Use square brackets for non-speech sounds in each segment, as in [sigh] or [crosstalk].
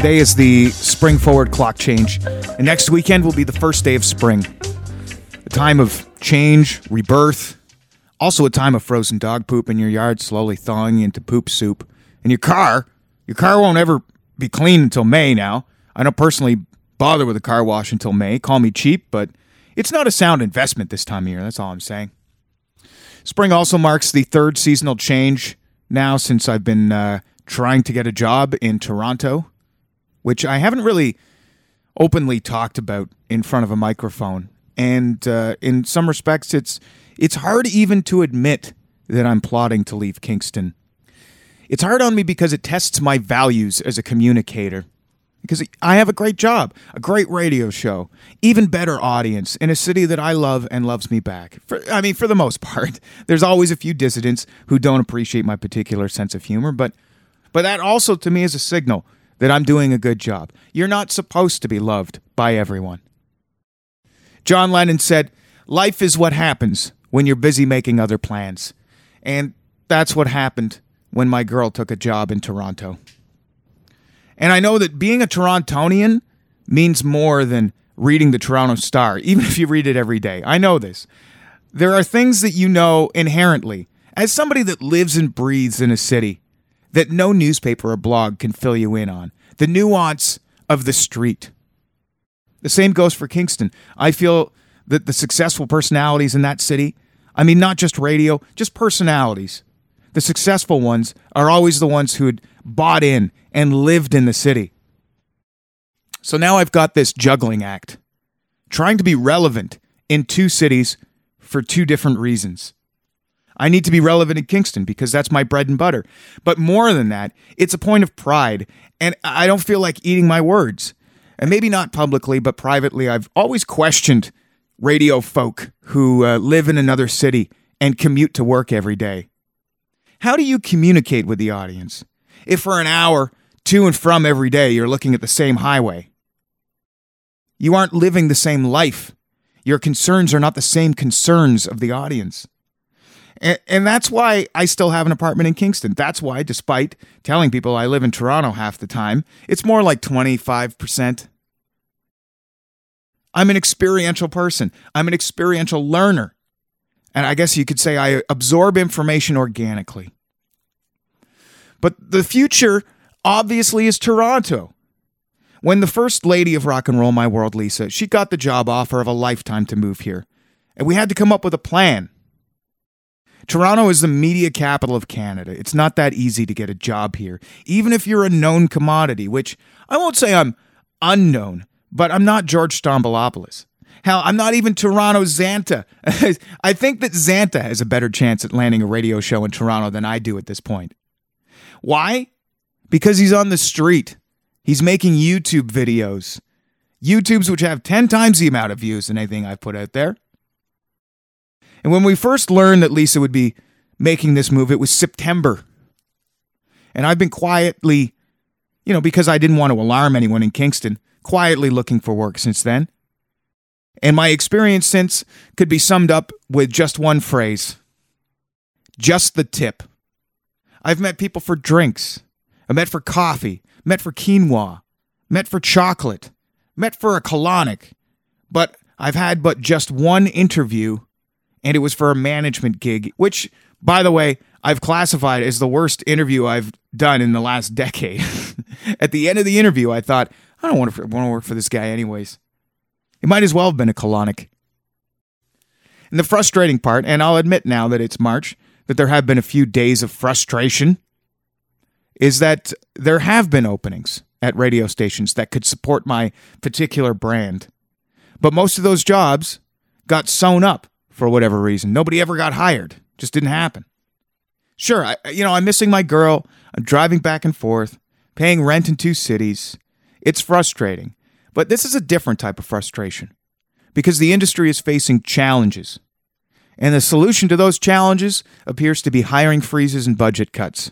Today is the spring forward clock change, and next weekend will be the first day of spring. A time of change, rebirth, also a time of frozen dog poop in your yard slowly thawing into poop soup. And your car, your car won't ever be clean until May now. I don't personally bother with a car wash until May. Call me cheap, but it's not a sound investment this time of year. That's all I'm saying. Spring also marks the third seasonal change now since I've been uh, trying to get a job in Toronto, which I haven't really openly talked about in front of a microphone. And uh, in some respects, it's it's hard even to admit that I'm plotting to leave Kingston. It's hard on me because it tests my values as a communicator because I have a great job, a great radio show, even better audience in a city that I love and loves me back. For, I mean, for the most [laughs] part, there's always a few dissidents who don't appreciate my particular sense of humor, but but that also to me is a signal that I'm doing a good job. You're not supposed to be loved by everyone. John Lennon said, "Life is what happens when you're busy making other plans." And that's what happened when my girl took a job in Toronto. And I know that being a Torontonian means more than reading the Toronto Star, [laughs] even if you read it every day. I know this. There are things that you know inherently, as somebody that lives and breathes in a city, that no newspaper or blog can fill you in on. The nuance of the street. The same goes for Kingston. I feel that the successful personalities in that city, I mean, not just radio, just personalities, the successful ones are always the ones who had bought in and lived in the city. So now I've got this juggling act, trying to be relevant in two cities for two different reasons. I need to be relevant in Kingston because that's my bread and butter. But more than that, it's a point of pride, and I don't feel like eating my words. And maybe not publicly, but privately, I've always questioned radio folk who uh, live in another city and commute to work every day. How do you communicate with the audience? If for an hour, to and from every day, you're looking at the same highway, you aren't living the same life. Your concerns are not the same concerns of the audience. And, and that's why I still have an apartment in Kingston. That's why, despite telling people I live in Toronto half the time, it's more like 25%. I'm an experiential person, I'm an experiential learner. And I guess you could say I absorb information organically. But the future obviously is Toronto. When the first lady of rock and roll, my world, Lisa, she got the job offer of a lifetime to move here. And we had to come up with a plan. Toronto is the media capital of Canada. It's not that easy to get a job here, even if you're a known commodity, which I won't say I'm unknown, but I'm not George Stroumboulopoulos. Hell, I'm not even Toronto Zanta. [laughs] I think that Zanta has a better chance at landing a radio show in Toronto than I do at this point. Why? Because he's on the street. He's making YouTube videos. YouTubes which have 10 times the amount of views than anything I've put out there. And when we first learned that Lisa would be making this move, it was September. And I've been quietly, you know, because I didn't want to alarm anyone in Kingston, quietly looking for work since then. And my experience since could be summed up with just one phrase just the tip. I've met people for drinks. I met for coffee, met for quinoa, met for chocolate, met for a colonic. But I've had but just one interview, and it was for a management gig, which, by the way, I've classified as the worst interview I've done in the last decade. [laughs] At the end of the interview, I thought, I don't want to, want to work for this guy anyways. It might as well have been a colonic. And the frustrating part, and I'll admit now that it's March, that there have been a few days of frustration, is that there have been openings at radio stations that could support my particular brand. But most of those jobs got sewn up for whatever reason. Nobody ever got hired. Just didn't happen. Sure, I, you know, I'm missing my girl. I'm driving back and forth, paying rent in two cities. It's frustrating. But this is a different type of frustration because the industry is facing challenges. And the solution to those challenges appears to be hiring freezes and budget cuts.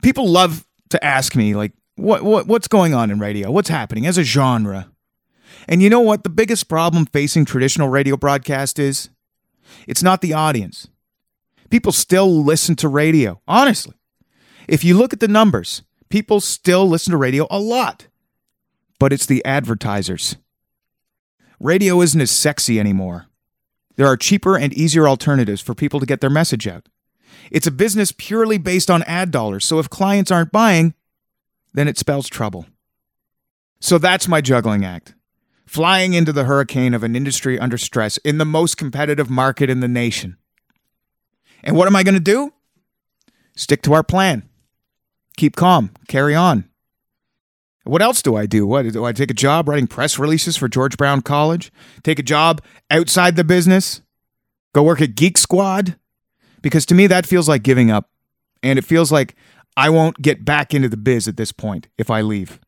People love to ask me, like, what, what, what's going on in radio? What's happening as a genre? And you know what the biggest problem facing traditional radio broadcast is? It's not the audience. People still listen to radio, honestly. If you look at the numbers, people still listen to radio a lot. But it's the advertisers. Radio isn't as sexy anymore. There are cheaper and easier alternatives for people to get their message out. It's a business purely based on ad dollars, so if clients aren't buying, then it spells trouble. So that's my juggling act. Flying into the hurricane of an industry under stress in the most competitive market in the nation. And what am I going to do? Stick to our plan. Keep calm, carry on. What else do I do? What do I take a job writing press releases for George Brown College? Take a job outside the business? Go work at Geek Squad? Because to me that feels like giving up. And it feels like I won't get back into the biz at this point if I leave.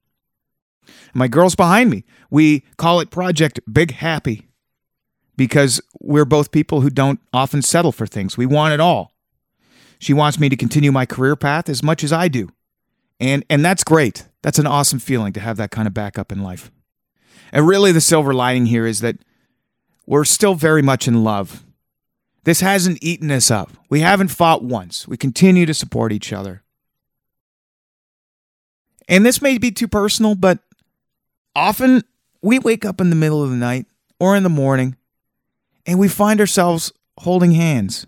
My girl's behind me. We call it Project Big Happy because we're both people who don't often settle for things. We want it all. She wants me to continue my career path as much as I do. And and that's great. That's an awesome feeling to have that kind of backup in life. And really the silver lining here is that we're still very much in love. This hasn't eaten us up. We haven't fought once. We continue to support each other. And this may be too personal, but often we wake up in the middle of the night or in the morning and we find ourselves holding hands.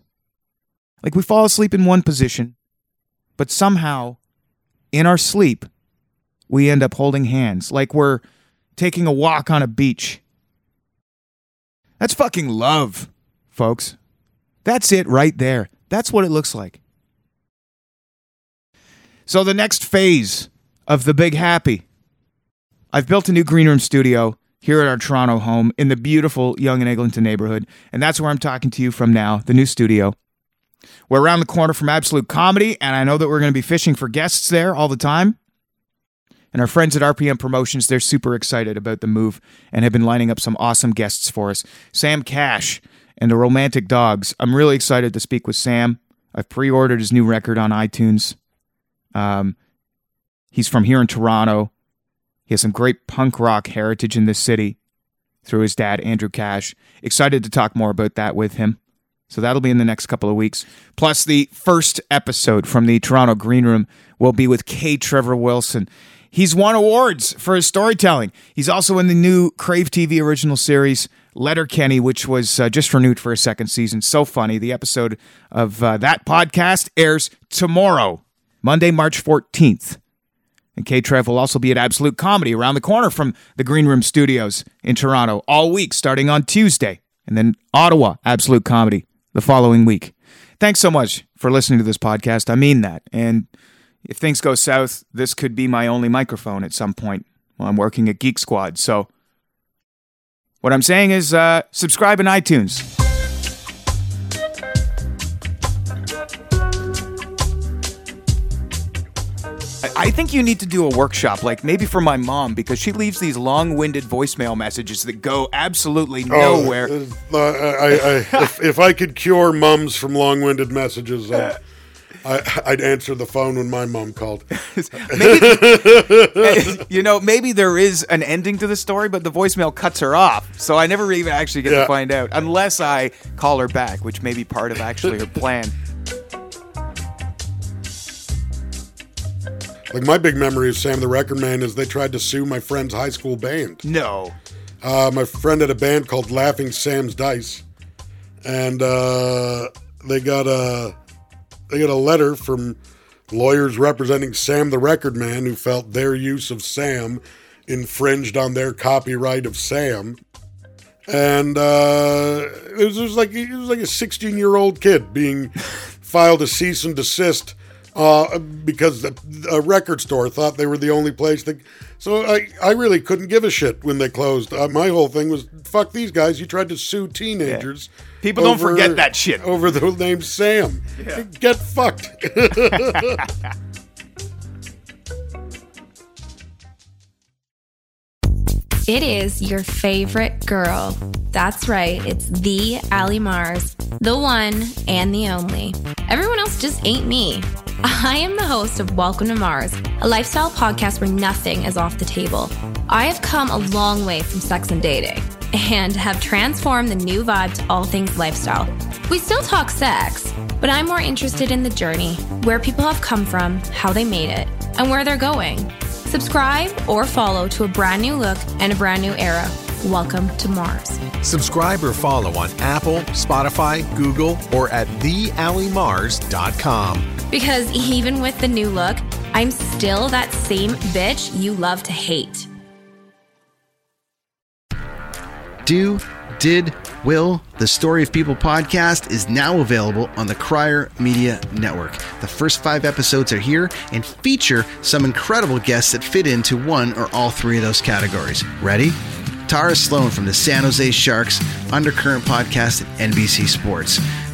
Like we fall asleep in one position, but somehow in our sleep, we end up holding hands like we're taking a walk on a beach. That's fucking love, folks. That's it right there. That's what it looks like. So, the next phase of the Big Happy, I've built a new green room studio here at our Toronto home in the beautiful Yonge and Eglinton neighborhood. And that's where I'm talking to you from now, the new studio. We're around the corner from Absolute Comedy, and I know that we're going to be fishing for guests there all the time. And our friends at RPM Promotions, they're super excited about the move and have been lining up some awesome guests for us. Sam Cash and the Romantic Dogs. I'm really excited to speak with Sam. I've pre ordered his new record on iTunes. Um, he's from here in Toronto. He has some great punk rock heritage in this city through his dad, Andrew Cash. Excited to talk more about that with him. So that'll be in the next couple of weeks. Plus, the first episode from the Toronto Green Room will be with K. Trevor Wilson. He's won awards for his storytelling. He's also in the new Crave TV original series, Letterkenny, which was uh, just renewed for a second season. So funny. The episode of uh, that podcast airs tomorrow, Monday, March 14th. And K Trev will also be at Absolute Comedy around the corner from the Green Room Studios in Toronto all week, starting on Tuesday. And then Ottawa, Absolute Comedy the following week. Thanks so much for listening to this podcast. I mean that. And if things go south, this could be my only microphone at some point while I'm working at Geek Squad. So, what I'm saying is uh, subscribe in iTunes. I think you need to do a workshop, like maybe for my mom, because she leaves these long-winded voicemail messages that go absolutely Oh, nowhere. uh, I, I, if, if I could cure mums from long-winded messages, uh, I, I'd answer the phone when my mom called. [laughs] maybe, [laughs] [laughs] you know, maybe there is an ending to the story, but the voicemail cuts her off, so I never even actually get to find out unless I call her back, which may be part of actually her plan. Like my big memory of Sam the Record Man is they tried to sue my friend's high school band. No, Uh, my friend had a band called Laughing Sam's Dice, and uh, they got a they got a letter from lawyers representing Sam the Record Man who felt their use of Sam infringed on their copyright of Sam. And uh, it was just like it was like a 16 year old kid being [laughs] filed a cease and desist uh, because the, a record store thought they were the only place that. So I, I really couldn't give a shit when they closed. Uh, my whole thing was, fuck these guys. You tried to sue teenagers. People don't forget that shit. Over the name Sam. Get fucked. [laughs] It is your favorite girl. That's right, it's the Ali Mars, the one and the only. Everyone else just ain't me. I am the host of Welcome to Mars, a lifestyle podcast where nothing is off the table. I have come a long way from sex and dating and have transformed the new vibe to all things lifestyle. We still talk sex, but I'm more interested in the journey, where people have come from, how they made it, and where they're going. Subscribe or follow to a brand new look and a brand new era. Welcome to Mars. Subscribe or follow on Apple, Spotify, Google, or at theallymars.com. Because even with the new look, I'm still that same bitch you love to hate. Do, did, will, the Story of People podcast is now available on the Crier Media Network. The first five episodes are here and feature some incredible guests that fit into one or all three of those categories. Ready? Tara Sloan from the San Jose Sharks Undercurrent podcast at NBC Sports.